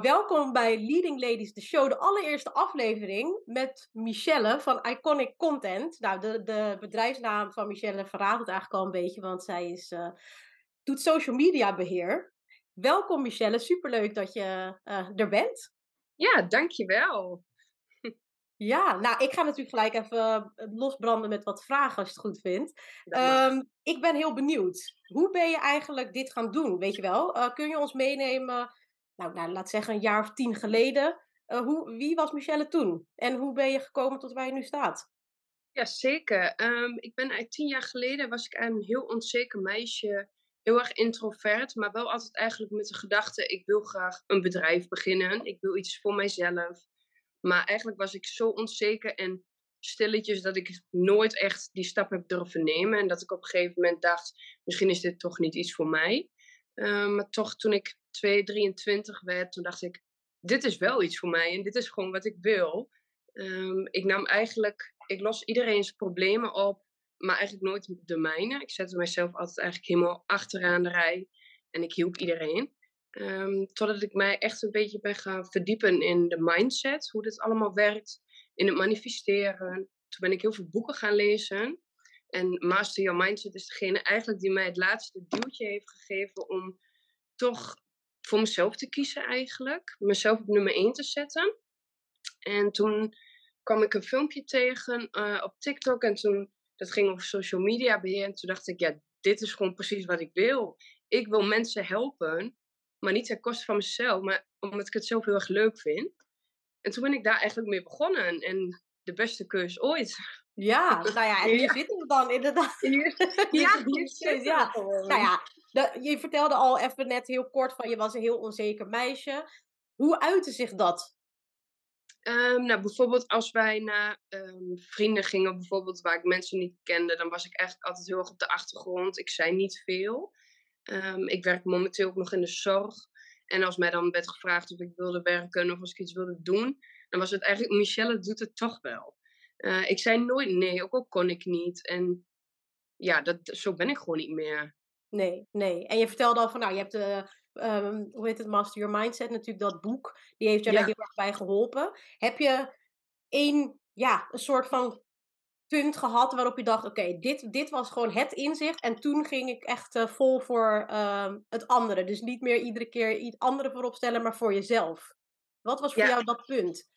Welkom bij Leading Ladies, de show, de allereerste aflevering met Michelle van Iconic Content. Nou, de, de bedrijfsnaam van Michelle verraadt het eigenlijk al een beetje, want zij is, uh, doet social media beheer. Welkom Michelle, superleuk dat je uh, er bent. Ja, dankjewel. Ja, nou, ik ga natuurlijk gelijk even losbranden met wat vragen als je het goed vindt. Um, ik ben heel benieuwd. Hoe ben je eigenlijk dit gaan doen? Weet je wel? Uh, kun je ons meenemen nou, nou, laat zeggen een jaar of tien geleden. Uh, hoe, wie was Michelle toen? En hoe ben je gekomen tot waar je nu staat? Ja, zeker. Um, ik ben eigenlijk tien jaar geleden was ik een heel onzeker meisje. Heel erg introvert, maar wel altijd eigenlijk met de gedachte: ik wil graag een bedrijf beginnen. Ik wil iets voor mijzelf. Maar eigenlijk was ik zo onzeker en stilletjes dat ik nooit echt die stap heb durven nemen. En dat ik op een gegeven moment dacht: misschien is dit toch niet iets voor mij. Um, maar toch, toen ik 2, 23 werd, toen dacht ik, dit is wel iets voor mij en dit is gewoon wat ik wil. Um, ik nam eigenlijk, ik los iedereen's problemen op, maar eigenlijk nooit de mijne. Ik zette mezelf altijd eigenlijk helemaal achteraan de rij en ik hielp iedereen. Um, totdat ik mij echt een beetje ben gaan verdiepen in de mindset, hoe dit allemaal werkt, in het manifesteren. Toen ben ik heel veel boeken gaan lezen. En Master Your Mindset is degene eigenlijk die mij het laatste duwtje heeft gegeven om toch voor mezelf te kiezen eigenlijk. Mezelf op nummer 1 te zetten. En toen kwam ik een filmpje tegen uh, op TikTok en toen, dat ging over social media beheer. En toen dacht ik, ja, dit is gewoon precies wat ik wil. Ik wil mensen helpen, maar niet ten koste van mezelf, maar omdat ik het zelf heel erg leuk vind. En toen ben ik daar eigenlijk mee begonnen. En de beste keus ooit. Ja, nou ja, en hier ja. zitten we dan inderdaad. Hier, ja, hier zitten ja. Nou ja, je vertelde al even net heel kort van je was een heel onzeker meisje. Hoe uitte zich dat? Um, nou, bijvoorbeeld als wij naar um, vrienden gingen, bijvoorbeeld waar ik mensen niet kende, dan was ik eigenlijk altijd heel erg op de achtergrond. Ik zei niet veel. Um, ik werk momenteel ook nog in de zorg. En als mij dan werd gevraagd of ik wilde werken of als ik iets wilde doen, dan was het eigenlijk, Michelle doet het toch wel. Uh, ik zei nooit nee, ook al kon ik niet. En ja, dat, zo ben ik gewoon niet meer. Nee, nee. En je vertelde al van, nou, je hebt de, um, hoe heet het, Master Your Mindset, natuurlijk dat boek. Die heeft jou ja. daar heel erg bij geholpen. Heb je één, ja, een soort van punt gehad waarop je dacht, oké, okay, dit, dit was gewoon het inzicht. En toen ging ik echt uh, vol voor uh, het andere. Dus niet meer iedere keer iets andere voorop stellen, maar voor jezelf. Wat was voor ja. jou dat punt?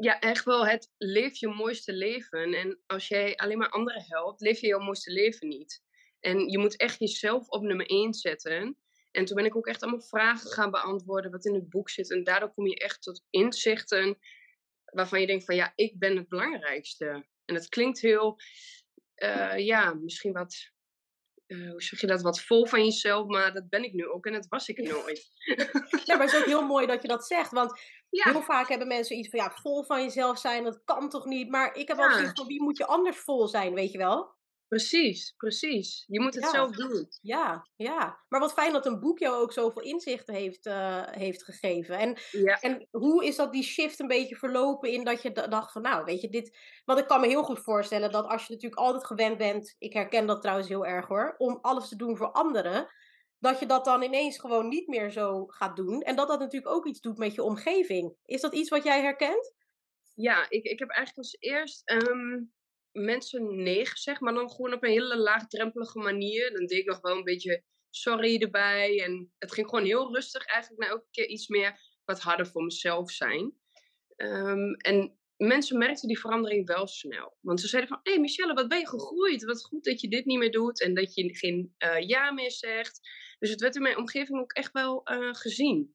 Ja, echt wel het leef je mooiste leven. En als jij alleen maar anderen helpt, leef je jouw mooiste leven niet. En je moet echt jezelf op nummer 1 zetten. En toen ben ik ook echt allemaal vragen gaan beantwoorden wat in het boek zit. En daardoor kom je echt tot inzichten waarvan je denkt van ja, ik ben het belangrijkste. En het klinkt heel, uh, ja, misschien wat, uh, hoe zeg je dat, wat vol van jezelf. Maar dat ben ik nu ook en dat was ik nooit. ja, maar het is ook heel mooi dat je dat zegt. Want ja. heel vaak hebben mensen iets van ja, vol van jezelf zijn, dat kan toch niet. Maar ik heb ja. altijd van wie moet je anders vol zijn, weet je wel? Precies, precies. Je moet het ja. zelf doen. Ja, ja. Maar wat fijn dat een boek jou ook zoveel inzichten heeft, uh, heeft gegeven. En, ja. en hoe is dat die shift een beetje verlopen in dat je dacht van nou, weet je, dit... Want ik kan me heel goed voorstellen dat als je natuurlijk altijd gewend bent, ik herken dat trouwens heel erg hoor, om alles te doen voor anderen, dat je dat dan ineens gewoon niet meer zo gaat doen. En dat dat natuurlijk ook iets doet met je omgeving. Is dat iets wat jij herkent? Ja, ik, ik heb eigenlijk als eerst... Um mensen nee gezegd, maar dan gewoon op een hele laagdrempelige manier. Dan deed ik nog wel een beetje sorry erbij. En het ging gewoon heel rustig eigenlijk naar elke keer iets meer wat harder voor mezelf zijn. Um, en mensen merkten die verandering wel snel. Want ze zeiden van, hé hey Michelle, wat ben je gegroeid? Wat goed dat je dit niet meer doet en dat je geen uh, ja meer zegt. Dus het werd in mijn omgeving ook echt wel uh, gezien.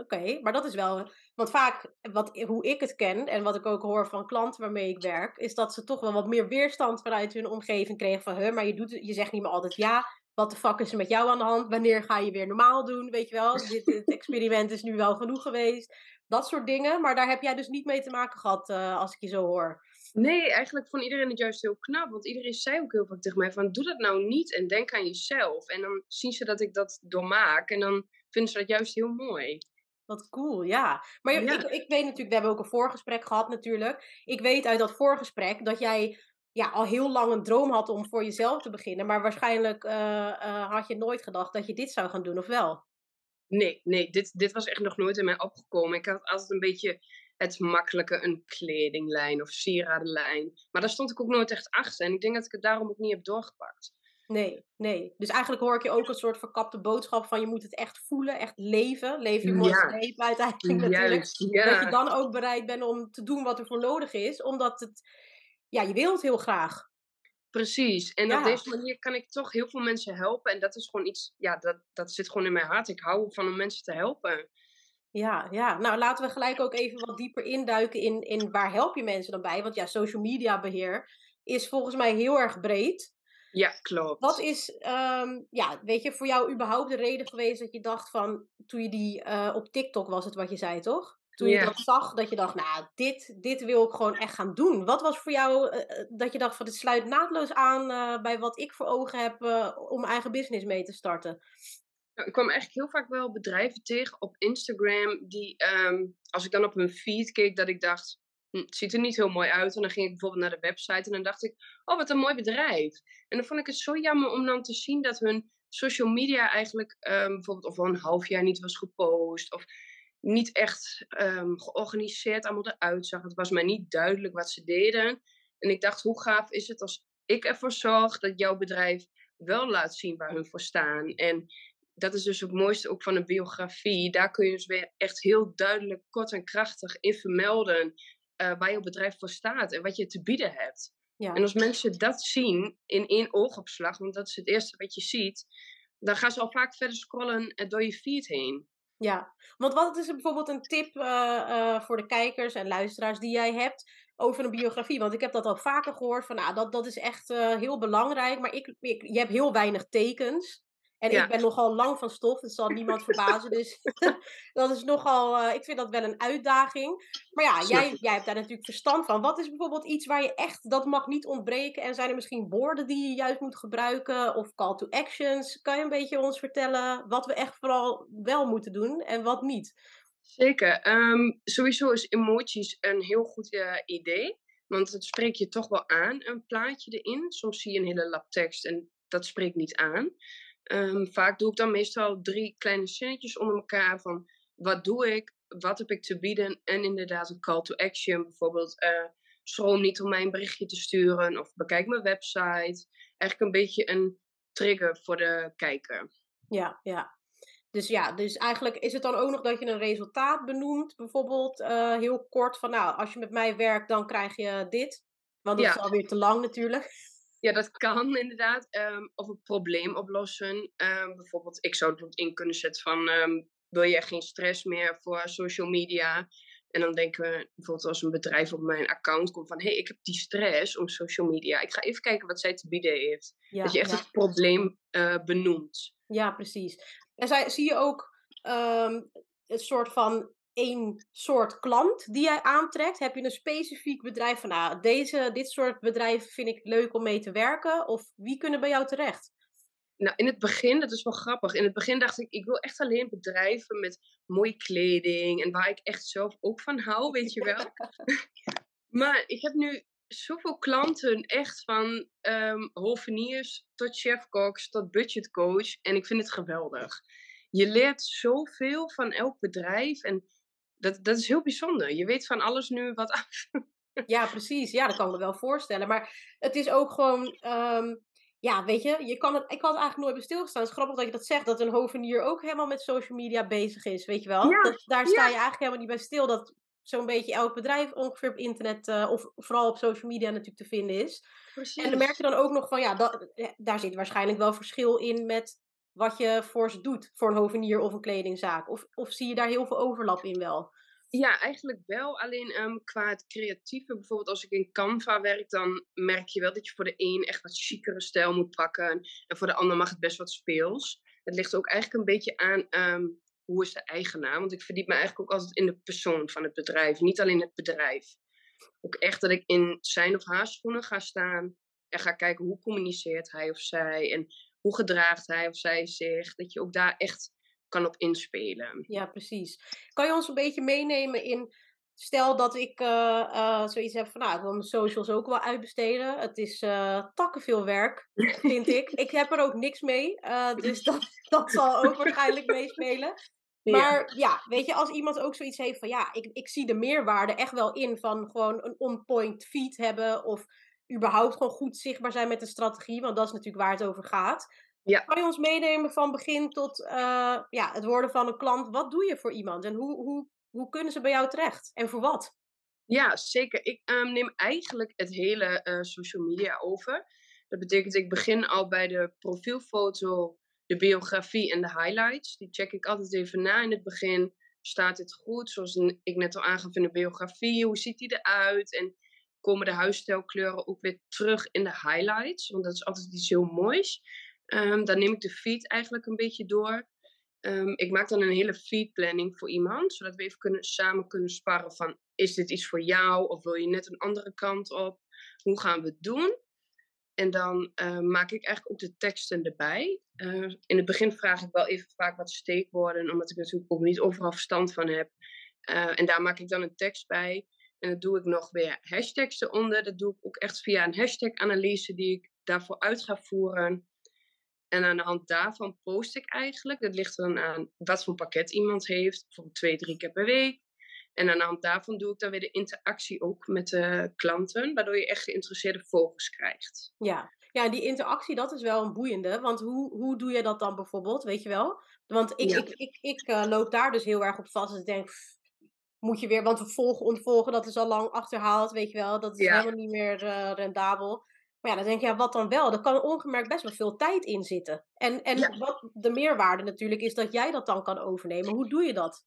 Oké, okay, maar dat is wel. Want vaak, wat, hoe ik het ken en wat ik ook hoor van klanten waarmee ik werk, is dat ze toch wel wat meer weerstand vanuit hun omgeving kregen van, huh, maar je, doet, je zegt niet meer altijd ja. Wat de fuck is er met jou aan de hand? Wanneer ga je weer normaal doen? Weet je wel, dit, dit experiment is nu wel genoeg geweest. Dat soort dingen. Maar daar heb jij dus niet mee te maken gehad, uh, als ik je zo hoor. Nee, eigenlijk vond iedereen het juist heel knap. Want iedereen zei ook heel vaak tegen mij van, doe dat nou niet en denk aan jezelf. En dan zien ze dat ik dat doormaak en dan vinden ze dat juist heel mooi. Wat cool, ja. Maar ja. Ik, ik weet natuurlijk, we hebben ook een voorgesprek gehad natuurlijk. Ik weet uit dat voorgesprek dat jij ja, al heel lang een droom had om voor jezelf te beginnen. Maar waarschijnlijk uh, uh, had je nooit gedacht dat je dit zou gaan doen, of wel? Nee, nee, dit, dit was echt nog nooit in mij opgekomen. Ik had altijd een beetje het makkelijke, een kledinglijn of sieradenlijn. Maar daar stond ik ook nooit echt achter. En ik denk dat ik het daarom ook niet heb doorgepakt. Nee, nee. Dus eigenlijk hoor ik je ook een soort verkapte boodschap van je moet het echt voelen, echt leven. Leef je mooiste ja. leven uiteindelijk natuurlijk. Ja. Dat je dan ook bereid bent om te doen wat er voor nodig is. Omdat het, ja, je wilt heel graag. Precies. En op deze manier kan ik toch heel veel mensen helpen. En dat is gewoon iets, ja, dat, dat zit gewoon in mijn hart. Ik hou van om mensen te helpen. Ja, ja, nou laten we gelijk ook even wat dieper induiken in, in waar help je mensen dan bij? Want ja, social media beheer is volgens mij heel erg breed. Ja, klopt. Wat is, um, ja, weet je, voor jou überhaupt de reden geweest dat je dacht van, toen je die uh, op TikTok was het wat je zei, toch? Toen je dat zag, dat je dacht, nou, dit, dit wil ik gewoon echt gaan doen. Wat was voor jou uh, dat je dacht van, dit sluit naadloos aan uh, bij wat ik voor ogen heb om eigen business mee te starten? Nou, ik kwam eigenlijk heel vaak wel bedrijven tegen op Instagram die, um, als ik dan op hun feed keek, dat ik dacht, het ziet er niet heel mooi uit. En dan ging ik bijvoorbeeld naar de website en dan dacht ik, oh wat een mooi bedrijf. En dan vond ik het zo jammer om dan te zien dat hun social media eigenlijk um, bijvoorbeeld of al een half jaar niet was gepost. Of niet echt um, georganiseerd allemaal eruit zag. Het was mij niet duidelijk wat ze deden. En ik dacht, hoe gaaf is het als ik ervoor zorg dat jouw bedrijf wel laat zien waar hun voor staan. En dat is dus het mooiste ook van een biografie. Daar kun je dus weer echt heel duidelijk, kort en krachtig in vermelden uh, waar jouw bedrijf voor staat en wat je te bieden hebt. Ja. En als mensen dat zien in één oogopslag, want dat is het eerste wat je ziet, dan gaan ze al vaak verder scrollen door je feed heen. Ja, want wat is er bijvoorbeeld een tip uh, uh, voor de kijkers en luisteraars die jij hebt over een biografie? Want ik heb dat al vaker gehoord van, nou, dat, dat is echt uh, heel belangrijk, maar ik, ik, je hebt heel weinig tekens. En ik ben nogal lang van stof, dat zal niemand verbazen. Dus dat is nogal, uh, ik vind dat wel een uitdaging. Maar ja, jij, jij hebt daar natuurlijk verstand van. Wat is bijvoorbeeld iets waar je echt, dat mag niet ontbreken? En zijn er misschien woorden die je juist moet gebruiken? Of call to actions? Kan je een beetje ons vertellen wat we echt vooral wel moeten doen en wat niet? Zeker. Um, sowieso is emojis een heel goed uh, idee. Want het spreekt je toch wel aan, een plaatje erin. Soms zie je een hele lap tekst en dat spreekt niet aan. Um, vaak doe ik dan meestal drie kleine zinnetjes onder elkaar van wat doe ik, wat heb ik te bieden en inderdaad een call to action. Bijvoorbeeld uh, schroom niet om mij een berichtje te sturen of bekijk mijn website. Eigenlijk een beetje een trigger voor de kijker. Ja, ja. Dus ja, dus eigenlijk is het dan ook nog dat je een resultaat benoemt, bijvoorbeeld uh, heel kort van nou, als je met mij werkt, dan krijg je dit. Want dat ja. is alweer te lang natuurlijk. Ja, dat kan inderdaad. Um, of een probleem oplossen. Um, bijvoorbeeld, ik zou het in kunnen zetten van... Um, wil je geen stress meer voor social media? En dan denken we bijvoorbeeld als een bedrijf op mijn account komt van... hé, hey, ik heb die stress om social media. Ik ga even kijken wat zij te bieden heeft. dat je echt het probleem uh, benoemt. Ja, precies. En zij, zie je ook um, een soort van één soort klant die jij aantrekt? Heb je een specifiek bedrijf van, nou, deze, dit soort bedrijven vind ik leuk om mee te werken? Of wie kunnen bij jou terecht? Nou, in het begin, dat is wel grappig. In het begin dacht ik, ik wil echt alleen bedrijven met mooie kleding en waar ik echt zelf ook van hou, weet je wel. maar ik heb nu zoveel klanten, echt van um, hoveniers tot chefkoks tot budgetcoach. En ik vind het geweldig. Je leert zoveel van elk bedrijf. En dat, dat is heel bijzonder. Je weet van alles nu wat af. Ja, precies. Ja, dat kan ik me wel voorstellen. Maar het is ook gewoon, um, ja, weet je, je kan het, ik had het eigenlijk nooit bij stilgestaan. Het is grappig dat je dat zegt, dat een hovenier ook helemaal met social media bezig is, weet je wel. Ja, dat, daar sta je eigenlijk helemaal niet bij stil, dat zo'n beetje elk bedrijf ongeveer op internet, uh, of vooral op social media natuurlijk te vinden is. Precies. En dan merk je dan ook nog van, ja, dat, eh, daar zit waarschijnlijk wel verschil in met wat je voor ze doet, voor een hovenier of een kledingzaak? Of, of zie je daar heel veel overlap in wel? Ja, eigenlijk wel. Alleen um, qua het creatieve, bijvoorbeeld als ik in Canva werk, dan merk je wel dat je voor de een echt wat chicere stijl moet pakken. En voor de ander mag het best wat speels. Het ligt ook eigenlijk een beetje aan um, hoe is de eigenaar. Want ik verdiep me eigenlijk ook altijd in de persoon van het bedrijf, niet alleen het bedrijf. Ook echt dat ik in zijn of haar schoenen ga staan en ga kijken hoe communiceert hij of zij. En hoe gedraagt hij of zij zich? Dat je ook daar echt kan op inspelen. Ja, precies. Kan je ons een beetje meenemen in. Stel dat ik uh, uh, zoiets heb van, nou, ik wil mijn socials ook wel uitbesteden. Het is uh, takken veel werk, vind ik. Ik heb er ook niks mee, dus dat, dat zal ook waarschijnlijk meespelen. Maar ja. weet je, als iemand ook zoiets heeft van ja, ik, ik zie de meerwaarde echt wel in van gewoon een on-point feed hebben of überhaupt gewoon goed zichtbaar zijn met de strategie, want dat is natuurlijk waar het over gaat. Ja. Kan je ons meenemen van begin tot uh, ja, het worden van een klant? Wat doe je voor iemand en hoe, hoe, hoe kunnen ze bij jou terecht en voor wat? Ja, zeker. Ik um, neem eigenlijk het hele uh, social media over. Dat betekent, ik begin al bij de profielfoto, de biografie en de highlights. Die check ik altijd even na in het begin. Staat dit goed? Zoals ik net al aangaf in de biografie. Hoe ziet die eruit? En komen de huisstijlkleuren ook weer terug in de highlights? Want dat is altijd iets heel moois. Um, dan neem ik de feed eigenlijk een beetje door. Um, ik maak dan een hele feed planning voor iemand, zodat we even kunnen, samen kunnen sparren van is dit iets voor jou of wil je net een andere kant op? Hoe gaan we het doen? En dan uh, maak ik eigenlijk ook de teksten erbij. In het begin vraag ik wel even vaak wat steekwoorden, omdat ik natuurlijk ook niet overal verstand van heb. En daar maak ik dan een tekst bij. En dan doe ik nog weer hashtags eronder. Dat doe ik ook echt via een hashtag-analyse die ik daarvoor uit ga voeren. En aan de hand daarvan post ik eigenlijk. Dat ligt er dan aan wat voor pakket iemand heeft. Bijvoorbeeld twee, drie keer per week. En aan de hand daarvan doe ik dan weer de interactie ook met de klanten. Waardoor je echt geïnteresseerde volgers krijgt. Ja, ja die interactie dat is wel een boeiende. Want hoe, hoe doe je dat dan bijvoorbeeld, weet je wel? Want ik, ik, ik, ik uh, loop daar dus heel erg op vast. Dus ik denk, moet je weer, want we volgen, ontvolgen, dat is al lang achterhaald, weet je wel. Dat is helemaal niet meer uh, rendabel. Maar ja, dan denk je, ja, wat dan wel? Er kan ongemerkt best wel veel tijd in zitten. En, en wat de meerwaarde natuurlijk is dat jij dat dan kan overnemen. Hoe doe je dat?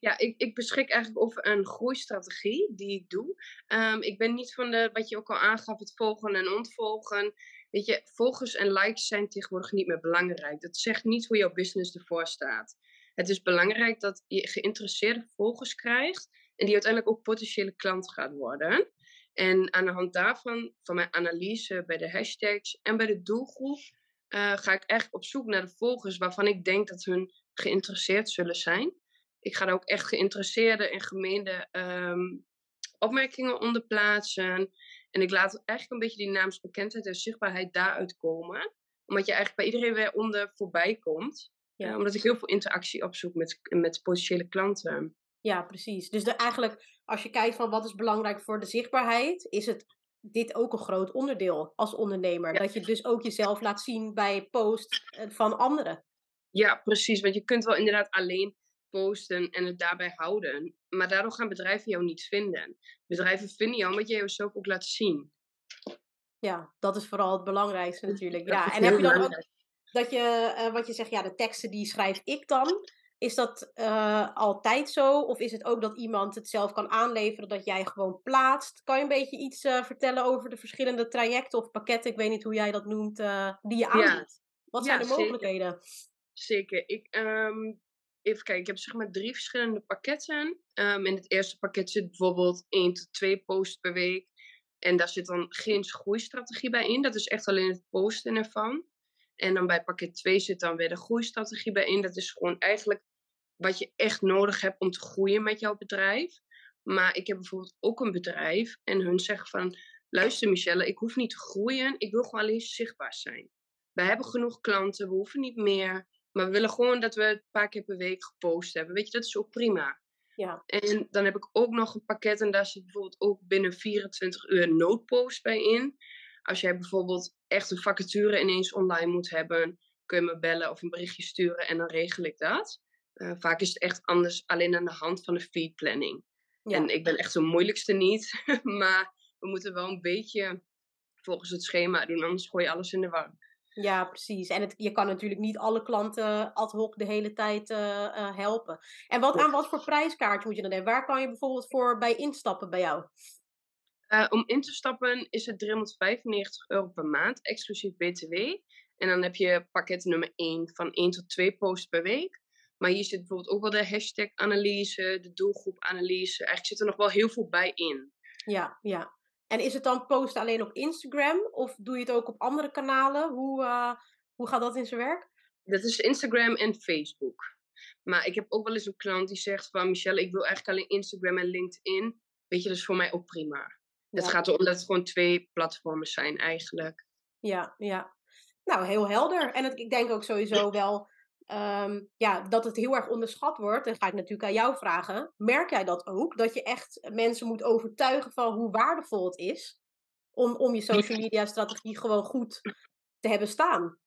Ja, ik, ik beschik eigenlijk over een groeistrategie die ik doe. Um, ik ben niet van de, wat je ook al aangaf, het volgen en ontvolgen. Weet je, volgers en likes zijn tegenwoordig niet meer belangrijk. Dat zegt niet hoe jouw business ervoor staat. Het is belangrijk dat je geïnteresseerde volgers krijgt en die uiteindelijk ook potentiële klant gaat worden. En aan de hand daarvan, van mijn analyse bij de hashtags en bij de doelgroep, uh, ga ik echt op zoek naar de volgers waarvan ik denk dat hun geïnteresseerd zullen zijn. Ik ga daar ook echt geïnteresseerde en gemeende um, opmerkingen onder plaatsen. En ik laat eigenlijk een beetje die naamsbekendheid en zichtbaarheid daaruit komen. Omdat je eigenlijk bij iedereen weer onder voorbij komt. Ja. Uh, omdat ik heel veel interactie opzoek met, met potentiële klanten. Ja, precies. Dus de, eigenlijk, als je kijkt van wat is belangrijk voor de zichtbaarheid, is het dit ook een groot onderdeel als ondernemer. Dat je dus ook jezelf laat zien bij post eh, van anderen. Ja, precies. Want je kunt wel inderdaad alleen posten en het daarbij houden. Maar daardoor gaan bedrijven jou niet vinden. Bedrijven vinden jou omdat je jezelf ook laat zien. Ja, dat is vooral het belangrijkste natuurlijk. Ja, en heb je dan ook dat je, uh, wat je zegt, ja, de teksten die schrijf ik dan. Is dat uh, altijd zo? Of is het ook dat iemand het zelf kan aanleveren dat jij gewoon plaatst? Kan je een beetje iets uh, vertellen over de verschillende trajecten of pakketten, ik weet niet hoe jij dat noemt, die je aanbiedt? Ja. Wat zijn ja, de mogelijkheden? Zeker. zeker. Ik, um, even kijken, ik heb zeg maar drie verschillende pakketten. Um, in het eerste pakket zit bijvoorbeeld 1 tot 2 posts per week. En daar zit dan geen groeistrategie bij in. Dat is echt alleen het posten ervan. En dan bij pakket 2 zit dan weer de groeistrategie bij in. Dat is gewoon eigenlijk wat je echt nodig hebt om te groeien met jouw bedrijf. Maar ik heb bijvoorbeeld ook een bedrijf en hun zeggen van... Luister Michelle, ik hoef niet te groeien. Ik wil gewoon alleen zichtbaar zijn. We hebben genoeg klanten, we hoeven niet meer. Maar we willen gewoon dat we een paar keer per week gepost hebben. Weet je, dat is ook prima. Ja. En dan heb ik ook nog een pakket en daar zit bijvoorbeeld ook binnen 24 uur noodpost bij in. Als jij bijvoorbeeld echt een vacature ineens online moet hebben, kun je me bellen of een berichtje sturen en dan regel ik dat. Uh, vaak is het echt anders alleen aan de hand van de feed planning. Ja. En ik ben echt de moeilijkste niet, maar we moeten wel een beetje volgens het schema doen, anders gooi je alles in de war. Ja, precies. En het, je kan natuurlijk niet alle klanten ad hoc de hele tijd uh, uh, helpen. En wat, aan wat voor prijskaart moet je dan hebben? Waar kan je bijvoorbeeld voor bij instappen bij jou? Uh, om in te stappen is het 395 euro per maand, exclusief BTW. En dan heb je pakket nummer 1 van 1 tot 2 posts per week. Maar hier zit bijvoorbeeld ook wel de hashtag-analyse, de doelgroep-analyse. Eigenlijk zit er nog wel heel veel bij in. Ja, ja. En is het dan posten alleen op Instagram of doe je het ook op andere kanalen? Hoe, uh, hoe gaat dat in zijn werk? Dat is Instagram en Facebook. Maar ik heb ook wel eens een klant die zegt van Michelle, ik wil eigenlijk alleen Instagram en LinkedIn. Weet je, dat is voor mij ook prima. Ja. Het gaat erom dat het gewoon twee platformen zijn eigenlijk. Ja, ja. Nou, heel helder. En het, ik denk ook sowieso wel ehm, ja, dat het heel erg onderschat wordt. Dan ga ik natuurlijk aan jou vragen. Merk jij dat ook? Dat je echt mensen moet overtuigen van hoe waardevol het is om, om je social media strategie gewoon goed te hebben staan?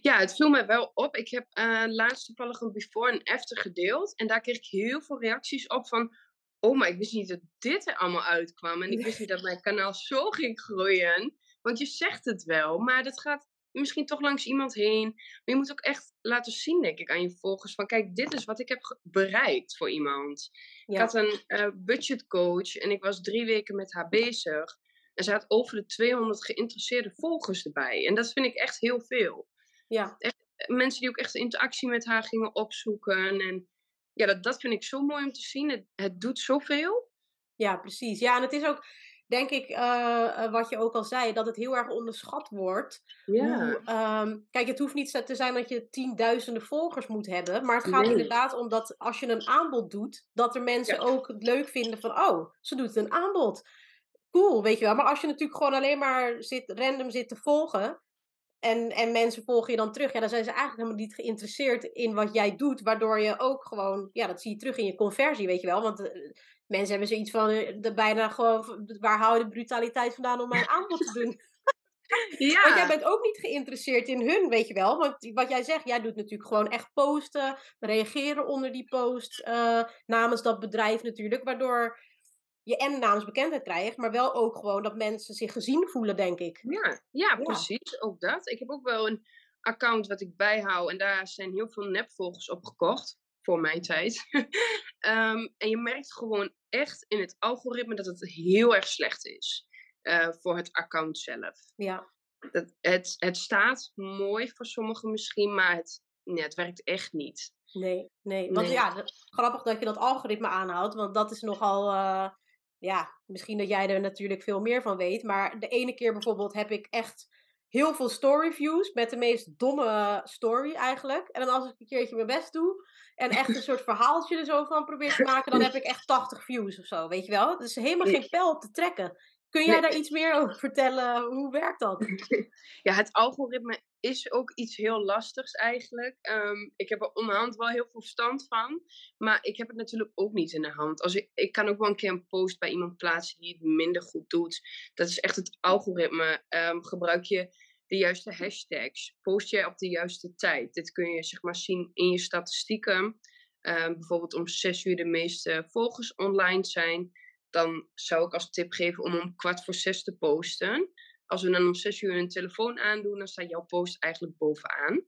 Ja, het viel mij wel op. Ik heb uh, laatst toevallig een before en after gedeeld. En daar kreeg ik heel veel reacties op van... Oh, maar ik wist niet dat dit er allemaal uitkwam. En ik wist niet dat mijn kanaal zo ging groeien. Want je zegt het wel, maar dat gaat misschien toch langs iemand heen. Maar je moet ook echt laten zien, denk ik, aan je volgers. Van kijk, dit is wat ik heb bereikt voor iemand. Ik had een uh, budgetcoach en ik was drie weken met haar bezig. En ze had over de 200 geïnteresseerde volgers erbij. En dat vind ik echt heel veel. Ja. Echt, eh, mensen die ook echt interactie met haar gingen opzoeken. En ja, dat, dat vind ik zo mooi om te zien. Het, het doet zoveel. Ja, precies. Ja, en het is ook, denk ik, uh, wat je ook al zei, dat het heel erg onderschat wordt. Ja. Hoe, um, kijk, het hoeft niet te zijn dat je tienduizenden volgers moet hebben. Maar het gaat inderdaad om dat als je een aanbod doet, dat er mensen ook het leuk vinden van, oh, ze doet een aanbod. Cool, weet je wel. Maar als je natuurlijk gewoon alleen maar zit, random zit te volgen, en, en mensen volgen je dan terug. Ja, dan zijn ze eigenlijk helemaal niet geïnteresseerd in wat jij doet. Waardoor je ook gewoon, ja, dat zie je terug in je conversie, weet je wel. Want uh, mensen hebben zoiets van, uh, de, bijna gewoon, waar hou je de brutaliteit vandaan om mijn aanbod te doen? Ja. Want jij bent ook niet geïnteresseerd in hun, weet je wel. Want wat jij zegt, jij doet natuurlijk gewoon echt posten, reageren onder die post, uh, namens dat bedrijf natuurlijk. Waardoor je en naamsbekendheid krijgt, maar wel ook gewoon dat mensen zich gezien voelen, denk ik. Ja, ja, precies. Ook dat. Ik heb ook wel een account wat ik bijhoud en daar zijn heel veel nepvolgers op gekocht. Voor mijn tijd. um, en je merkt gewoon echt in het algoritme dat het heel erg slecht is. Uh, voor het account zelf. Ja. Dat, het, het staat mooi voor sommigen misschien, maar het, nee, het werkt echt niet. Nee, nee. Want nee. ja, grappig dat je dat algoritme aanhoudt, want dat is nogal. Uh, ja, misschien dat jij er natuurlijk veel meer van weet. Maar de ene keer bijvoorbeeld heb ik echt heel veel story views met de meest domme story eigenlijk. En dan als ik een keertje mijn best doe en echt een soort verhaaltje er zo van probeer te maken, dan heb ik echt 80 views of zo, weet je wel? Het is helemaal geen pijl op te trekken. Kun jij daar iets meer over vertellen? Hoe werkt dat? Ja, het algoritme is ook iets heel lastigs eigenlijk. Um, ik heb er onderhand wel heel veel verstand van. Maar ik heb het natuurlijk ook niet in de hand. Als ik, ik kan ook wel een keer een post bij iemand plaatsen die het minder goed doet. Dat is echt het algoritme. Um, gebruik je de juiste hashtags? Post je op de juiste tijd? Dit kun je zeg maar zien in je statistieken. Um, bijvoorbeeld om zes uur de meeste volgers online zijn dan zou ik als tip geven om om kwart voor zes te posten. Als we dan om zes uur een telefoon aandoen, dan staat jouw post eigenlijk bovenaan.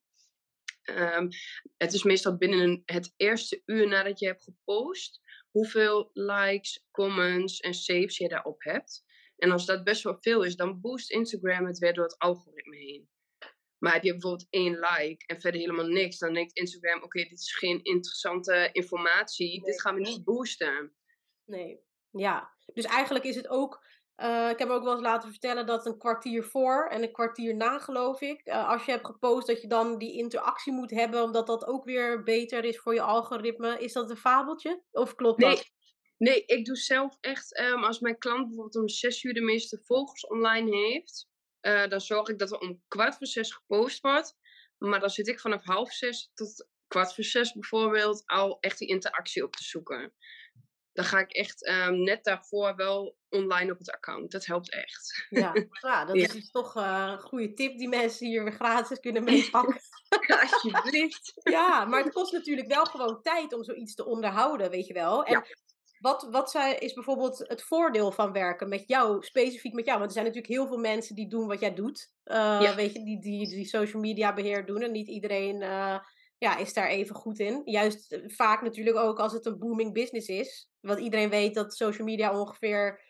Um, het is meestal binnen het eerste uur nadat je hebt gepost, hoeveel likes, comments en saves je daarop hebt. En als dat best wel veel is, dan boost Instagram het weer door het algoritme heen. Maar heb je bijvoorbeeld één like en verder helemaal niks, dan denkt Instagram: oké, dit is geen interessante informatie, dit gaan we niet boosten. Nee. Ja, dus eigenlijk is het ook. Uh, ik heb ook wel eens laten vertellen dat een kwartier voor en een kwartier na, geloof ik. Uh, als je hebt gepost, dat je dan die interactie moet hebben, omdat dat ook weer beter is voor je algoritme. Is dat een fabeltje? Of klopt nee. dat? Nee, ik doe zelf echt, um, als mijn klant bijvoorbeeld om zes uur de meeste volgers online heeft, uh, dan zorg ik dat er om kwart voor zes gepost wordt. Maar dan zit ik vanaf half zes tot kwart voor zes bijvoorbeeld al echt die interactie op te zoeken dan ga ik echt um, net daarvoor wel online op het account. Dat helpt echt. Ja, ja dat is dus toch uh, een goede tip die mensen hier weer gratis kunnen meepakken. Alsjeblieft. ja, maar het kost natuurlijk wel gewoon tijd om zoiets te onderhouden, weet je wel. En ja. Wat, wat is bijvoorbeeld het voordeel van werken met jou, specifiek met jou? Want er zijn natuurlijk heel veel mensen die doen wat jij doet. Uh, ja. Weet je, die, die, die social media beheer doen. En niet iedereen uh, ja, is daar even goed in. Juist vaak natuurlijk ook als het een booming business is. Want iedereen weet dat social media ongeveer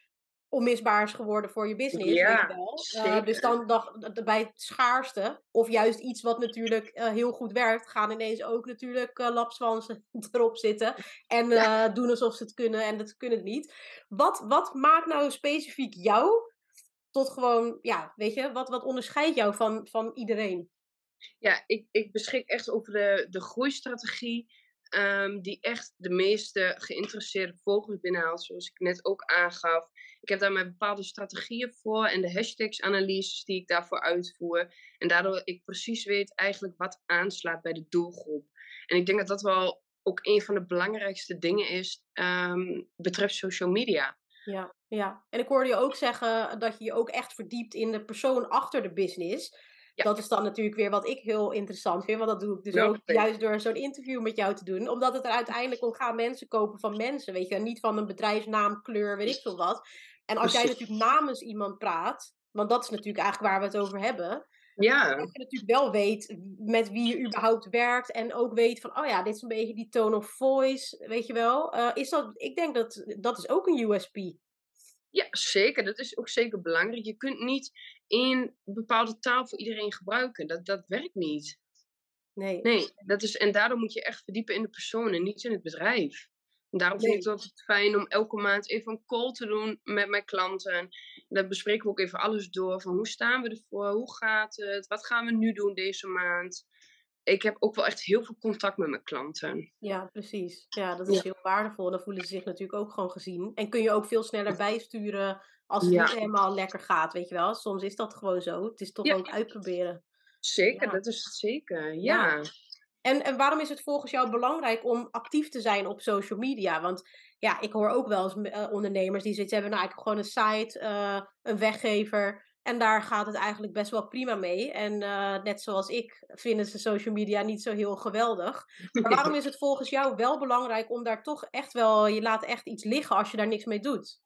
onmisbaar is geworden voor je business. Ja, weet je wel. Uh, dus dan dag, bij het schaarste, of juist iets wat natuurlijk uh, heel goed werkt, gaan ineens ook natuurlijk uh, lapswansen erop zitten. En ja. doen alsof ze het kunnen en dat kunnen het niet. Wat, wat maakt nou specifiek jou tot gewoon, ja, weet je, wat, wat onderscheidt jou van, van iedereen? Ja, ik, ik beschik echt over de, de groeistrategie ehm, die echt de meeste geïnteresseerde volgers binnenhaalt, zoals ik net ook aangaf. Ik heb daar mijn bepaalde strategieën voor en de hashtags-analyses die ik daarvoor uitvoer. En daardoor ik precies weet eigenlijk wat aanslaat bij de doelgroep. En ik denk dat dat wel ook een van de belangrijkste dingen is um, betreft social media. Ja, ja, en ik hoorde je ook zeggen dat je je ook echt verdiept in de persoon achter de business. Dat is dan natuurlijk weer wat ik heel interessant vind. Want dat doe ik dus ook juist door zo'n interview met jou te doen. Omdat het er uiteindelijk om gaat mensen kopen van mensen. Weet je, niet van een bedrijfsnaam, kleur, weet ik veel wat. En als jij natuurlijk namens iemand praat. Want dat is natuurlijk eigenlijk waar we het over hebben. Ja. Dat je natuurlijk wel weet met wie je überhaupt werkt. En ook weet van, oh ja, dit is een beetje die tone of voice, weet je wel. Uh, is dat, ik denk dat dat is ook een USP. Ja, zeker. Dat is ook zeker belangrijk. Je kunt niet één bepaalde taal voor iedereen gebruiken. Dat, dat werkt niet. Nee. Nee, dat is, en daardoor moet je echt verdiepen in de persoon en niet in het bedrijf. En daarom vind ik het altijd fijn om elke maand even een call te doen met mijn klanten. En dan bespreken we ook even alles door. Van hoe staan we ervoor? Hoe gaat het? Wat gaan we nu doen deze maand? Ik heb ook wel echt heel veel contact met mijn klanten. Ja, precies. Ja, dat is heel waardevol. Dan voelen ze zich natuurlijk ook gewoon gezien. En kun je ook veel sneller bijsturen als het niet helemaal lekker gaat, weet je wel. Soms is dat gewoon zo. Het is toch ook uitproberen. Zeker, dat is zeker. ja. En, en waarom is het volgens jou belangrijk om actief te zijn op social media? Want ja, ik hoor ook wel eens uh, ondernemers die zoiets hebben, nou ik heb gewoon een site, uh, een weggever. En daar gaat het eigenlijk best wel prima mee. En uh, net zoals ik vinden ze social media niet zo heel geweldig. Maar waarom is het volgens jou wel belangrijk om daar toch echt wel, je laat echt iets liggen als je daar niks mee doet?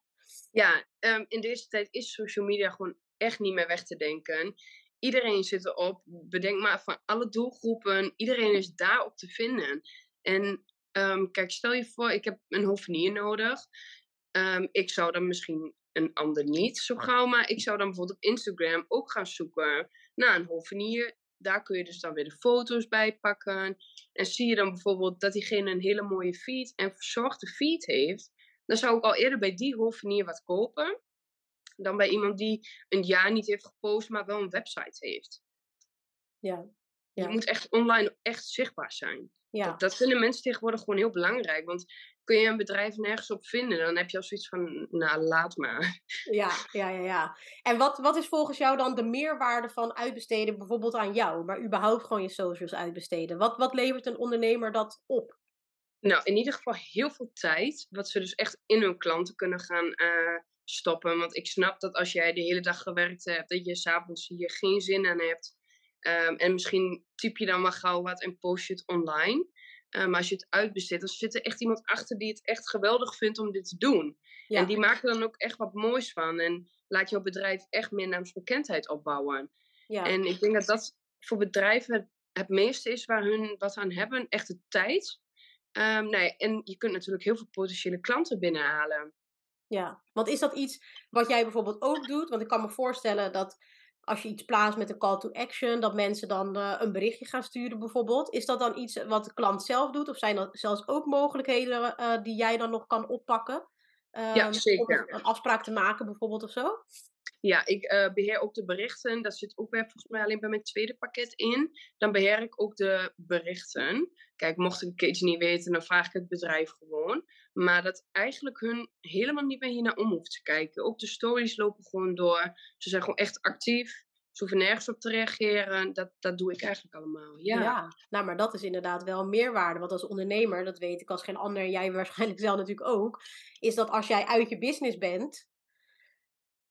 Ja, um, in deze tijd is social media gewoon echt niet meer weg te denken. Iedereen zit erop. Bedenk maar van alle doelgroepen. Iedereen is daarop te vinden. En um, kijk, stel je voor, ik heb een hovenier nodig. Um, ik zou dan misschien een ander niet zo gauw, maar ik zou dan bijvoorbeeld op Instagram ook gaan zoeken naar een hovenier. Daar kun je dus dan weer de foto's bij pakken. En zie je dan bijvoorbeeld dat diegene een hele mooie feed en verzorgde feed heeft. Dan zou ik al eerder bij die hovenier wat kopen dan bij iemand die een jaar niet heeft gepost, maar wel een website heeft. Ja. ja. Je moet echt online echt zichtbaar zijn. Ja. Dat, dat, vinden mensen tegenwoordig gewoon heel belangrijk. Want kun je een bedrijf nergens op vinden, dan heb je al zoiets van, nou, laat maar. Ja, ja, ja, ja. En wat, wat is volgens jou dan de meerwaarde van uitbesteden, bijvoorbeeld aan jou, maar überhaupt gewoon je socials uitbesteden? Wat, wat levert een ondernemer dat op? Nou, in ieder geval heel veel tijd, wat ze dus echt in hun klanten kunnen gaan uh, stoppen. Want ik snap dat als jij de hele dag gewerkt hebt, dat je s'avonds hier geen zin aan hebt. Um, en misschien typ je dan maar gauw wat en post je het online. Um, maar als je het uitbesteedt, dan zit er echt iemand achter die het echt geweldig vindt om dit te doen. Ja. En die maken er dan ook echt wat moois van. En laat jouw bedrijf echt meer naamsbekendheid opbouwen. Ja. En ik denk dat dat voor bedrijven het, het meeste is waar hun wat aan hebben. Echt de tijd. Um, nou ja, en je kunt natuurlijk heel veel potentiële klanten binnenhalen. Ja, want is dat iets wat jij bijvoorbeeld ook doet? Want ik kan me voorstellen dat als je iets plaatst met een call to action, dat mensen dan uh, een berichtje gaan sturen bijvoorbeeld. Is dat dan iets wat de klant zelf doet? Of zijn er zelfs ook mogelijkheden uh, die jij dan nog kan oppakken? Ja, zeker. Om een afspraak te maken bijvoorbeeld of zo? Ja, ik uh, beheer ook de berichten. Dat zit ook bij, volgens mij alleen bij mijn tweede pakket in. Dan beheer ik ook de berichten. Kijk, mocht ik een keertje niet weten, dan vraag ik het bedrijf gewoon. Maar dat eigenlijk hun helemaal niet meer hier naar om hoeft te kijken. Ook de stories lopen gewoon door. Ze zijn gewoon echt actief. Ze hoeven nergens op te reageren. Dat, dat doe ik eigenlijk allemaal. Ja. ja, nou, maar dat is inderdaad wel meerwaarde. Want als ondernemer, dat weet ik als geen ander, jij waarschijnlijk zelf natuurlijk ook, is dat als jij uit je business bent,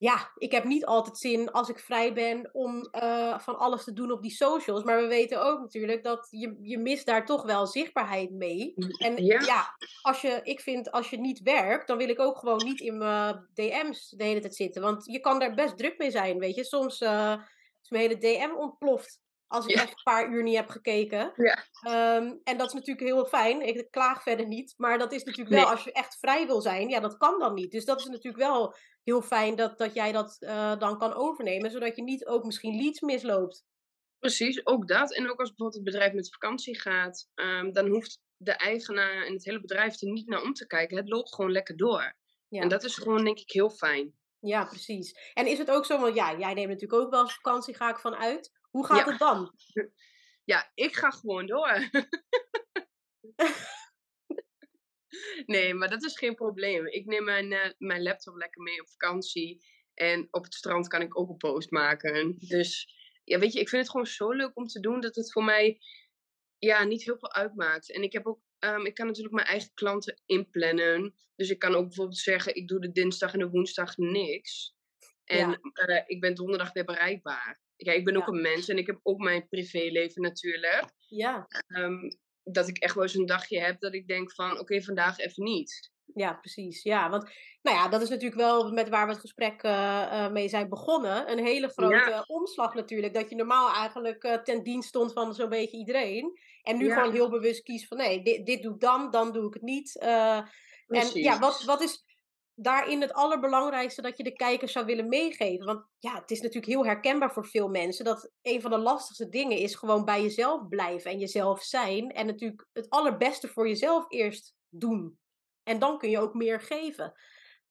ja, ik heb niet altijd zin als ik vrij ben om uh, van alles te doen op die socials. Maar we weten ook natuurlijk dat je, je mist daar toch wel zichtbaarheid mee. En ja. ja. als je, ik vind als je niet werkt, dan wil ik ook gewoon niet in mijn DM's de hele tijd zitten. Want je kan daar best druk mee zijn, weet je. Soms uh, is mijn hele DM ontploft. Als ik echt een paar uur niet heb gekeken. Ja. Um, en dat is natuurlijk heel fijn. Ik klaag verder niet. Maar dat is natuurlijk wel, als je echt vrij wil zijn, ja, dat kan dan niet. Dus dat is natuurlijk wel heel fijn dat, dat jij dat uh, dan kan overnemen. Zodat je niet ook misschien leads misloopt. Precies, ook dat. En ook als bijvoorbeeld het bedrijf met vakantie gaat, um, dan hoeft de eigenaar en het hele bedrijf er niet naar om te kijken. Het loopt gewoon lekker door. Ja. En dat is gewoon, denk ik, heel fijn. Ja, precies. En is het ook zo, want ja, jij neemt natuurlijk ook wel eens vakantie, ga ik van uit. Hoe gaat het dan? Ja, ik ga gewoon door. nee, maar dat is geen probleem. Ik neem mijn, uh, mijn laptop lekker mee op vakantie. En op het strand kan ik ook een post maken. Dus ja, weet je, ik vind het gewoon zo leuk om te doen dat het voor mij ja, niet heel veel uitmaakt. En ik heb ook, um, ik kan natuurlijk mijn eigen klanten inplannen. Dus ik kan ook bijvoorbeeld zeggen, ik doe de dinsdag en de woensdag niks. En uh, ik ben donderdag weer bereikbaar. Ja, ik ben ook een mens en ik heb ook mijn privéleven natuurlijk. Ja. Um, dat ik echt wel eens een dagje heb dat ik denk van, oké, vandaag even niet. Ja, precies. Ja, want nou ja, dat is natuurlijk wel met waar we het gesprek uh, mee zijn begonnen. Een hele grote omslag natuurlijk. Dat je normaal eigenlijk uh, ten dienst stond van zo'n beetje iedereen. En nu gewoon heel bewust kiest van nee, dit, dit doe ik dan, dan doe ik het niet. en ja, wat, wat is daarin het allerbelangrijkste dat je de kijkers zou willen meegeven? Want ja, het is natuurlijk heel herkenbaar voor veel mensen dat een van de lastigste dingen is gewoon bij jezelf blijven en jezelf zijn. En natuurlijk het allerbeste voor jezelf eerst doen. En dan kun je ook meer geven.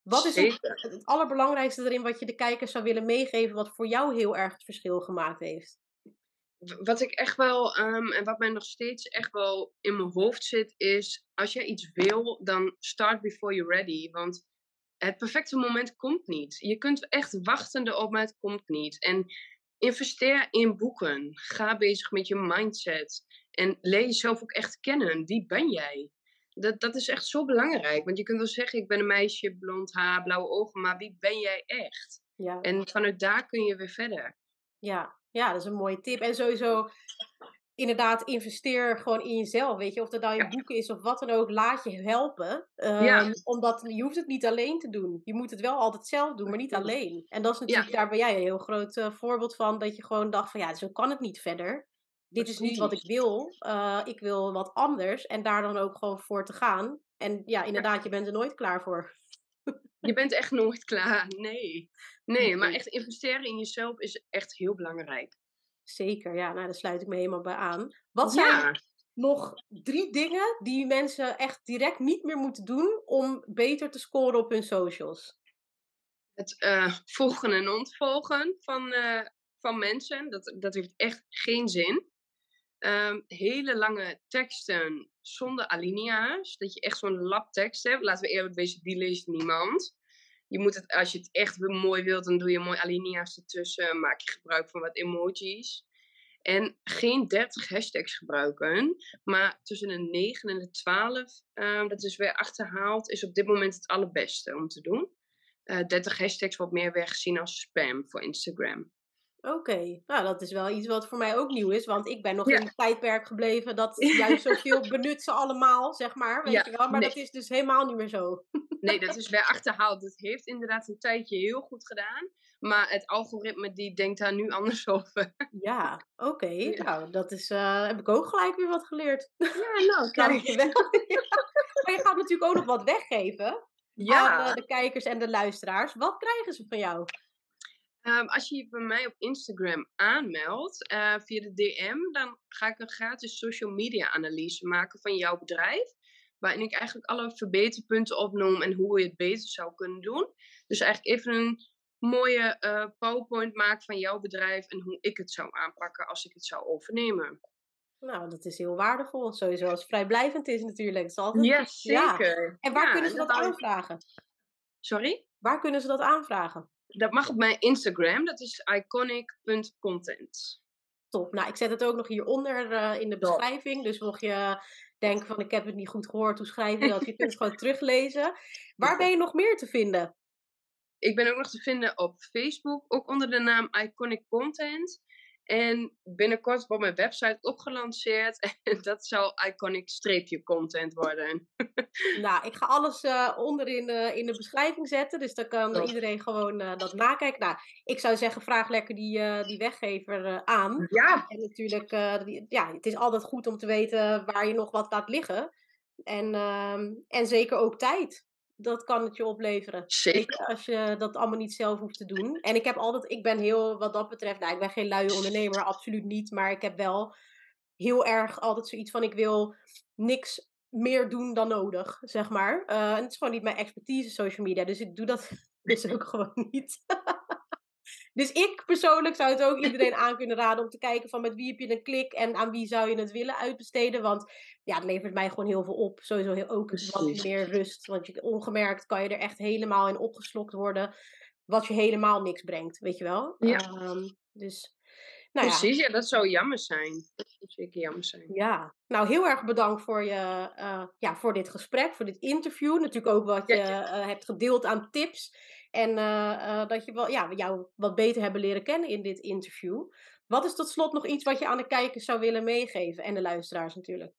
Wat is het, het, allerbelangrijkste erin wat je de kijkers zou willen meegeven, wat voor jou heel erg het verschil gemaakt heeft? Wat ik echt wel, um, en wat mij nog steeds echt wel in mijn hoofd zit, is als jij iets wil, dan start before you're ready. Want het perfecte moment komt niet. Je kunt echt wachten erop, maar het komt niet. En investeer in boeken. Ga bezig met je mindset. En leer jezelf ook echt kennen. Wie ben jij? Dat, dat is echt zo belangrijk. Want je kunt wel zeggen, ik ben een meisje, blond haar, blauwe ogen, maar wie ben jij echt? Ja. En vanuit daar kun je weer verder. Ja, ja, dat is een mooie tip. En sowieso, inderdaad, investeer gewoon in jezelf. Weet je, of dat nou je boeken is of wat dan ook, laat je helpen. Um, Omdat je hoeft het niet alleen te doen. Je moet het wel altijd zelf doen, maar niet alleen. En dat is natuurlijk, daar ben jij een heel groot uh, voorbeeld van. Dat je gewoon dacht van ja, zo kan het niet verder dit is niet wat ik wil. Uh, ik wil wat anders. En daar dan ook gewoon voor te gaan. En ja, inderdaad, je bent er nooit klaar voor. Je bent echt nooit klaar. Nee. Nee, maar echt investeren in jezelf is echt heel belangrijk. Zeker, ja. Nou, daar sluit ik me helemaal bij aan. Wat zijn nog drie dingen die mensen echt direct niet meer moeten doen om beter te scoren op hun socials? Het uh, volgen en ontvolgen van, uh, van mensen, dat, dat heeft echt geen zin. Um, hele lange teksten zonder alinea's. Dat je echt zo'n lab tekst hebt. Laten we eerlijk wezen, die leest niemand. Je moet het, als je het echt mooi wilt, dan doe je mooi alinea's ertussen. Maak je gebruik van wat emojis. En geen 30 hashtags gebruiken, maar tussen de 9 en de 12, um, ehm, dat is weer achterhaald, is op dit moment het allerbeste om te doen. Uh, eh, 30 hashtags wordt meer weer gezien als spam voor Instagram. Oké, nou dat is wel iets wat voor mij ook nieuw is, want ik ben nog in het tijdperk gebleven dat juist zoveel benut ze allemaal, zeg maar, weet je wel, maar dat is dus helemaal niet meer zo. Nee, dat is weer achterhaald. Het heeft inderdaad een tijdje heel goed gedaan, maar het algoritme die denkt daar nu anders over. Ja, oké, nou dat is, uh, heb ik ook gelijk weer wat geleerd. Ja, nou kijk. je wel. maar je gaat natuurlijk ook nog wat weggeven ja. aan uh, de kijkers en de luisteraars. Wat krijgen ze van jou? Um, als je je bij mij op Instagram aanmeldt uh, via de DM, dan ga ik een gratis social media analyse maken van jouw bedrijf. Waarin ik eigenlijk alle verbeterpunten opnoem en hoe je het beter zou kunnen doen. Dus eigenlijk even een mooie uh, PowerPoint maak van jouw bedrijf en hoe ik het zou aanpakken als ik het zou overnemen. Nou, dat is heel waardevol. Sowieso als vrijblijvend is natuurlijk. Dat is altijd... Ja, zeker. En waar kunnen ze dat aanvragen? Sorry? Waar kunnen ze dat aanvragen? Dat mag op mijn Instagram. Dat is iconic.content. Top. Nou, ik zet het ook nog hieronder uh, in de beschrijving. Dus mocht je denken van ik heb het niet goed gehoord, hoe schrijf je dat? Je kunt het gewoon teruglezen. Waar ben je nog meer te vinden? Ik ben ook nog te vinden op Facebook, ook onder de naam Iconic Content. En binnenkort wordt mijn website opgelanceerd. En dat zal iconic-content worden. nou, ik ga alles uh, onderin uh, in de beschrijving zetten. Dus dan kan iedereen gewoon uh, dat nakijken. Nou, ik zou zeggen, vraag lekker die, die weggever aan. Ja. En natuurlijk, ja, het is altijd goed om te weten waar je nog wat laat liggen. En, ehm, en zeker ook tijd dat kan het je opleveren. Zeker. Als je dat allemaal niet zelf hoeft te doen. En ik heb altijd, ik ben heel, wat dat betreft, nou, ik ben geen luie ondernemer, absoluut niet. Maar ik heb wel heel erg altijd zoiets van, ik wil niks meer doen dan nodig, zeg maar. Uh, en het is gewoon niet mijn expertise, social media. Dus ik doe dat dus ook gewoon niet. Dus ik persoonlijk zou het ook iedereen aan kunnen raden om te kijken van met wie heb je een klik en aan wie zou je het willen uitbesteden. Want ja, het levert mij gewoon heel veel op. Sowieso heel, ook wat meer rust. Want je, ongemerkt kan je er echt helemaal in opgeslokt worden. Wat je helemaal niks brengt, weet je wel. Ja. Ehm, dus nou Precies, ja. dat zou jammer zijn. Dat zou zeker jammer zijn. Ja, nou heel erg bedankt voor, je, uh, ja, voor dit gesprek, voor dit interview. Natuurlijk ook wat je uh, hebt gedeeld aan tips. En uh, dat je wel, ja, jou wat beter hebben leren kennen in dit interview. Wat is tot slot nog iets wat je aan de kijkers zou willen meegeven? En de luisteraars natuurlijk.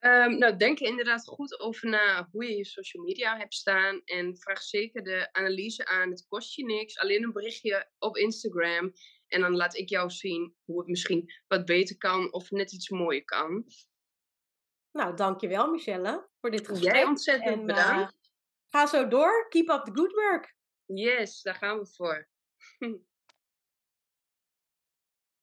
Um, nou, denk er inderdaad goed over na hoe je je social media hebt staan. En vraag zeker de analyse aan. Het kost je niks. Alleen een berichtje op Instagram. En dan laat ik jou zien hoe het misschien wat beter kan of net iets mooier kan. Nou, dankjewel Michelle voor dit gesprek. Jij ontzettend en, bedankt. Uh, ga zo door. Keep up the good work. Yes, daar gaan we voor.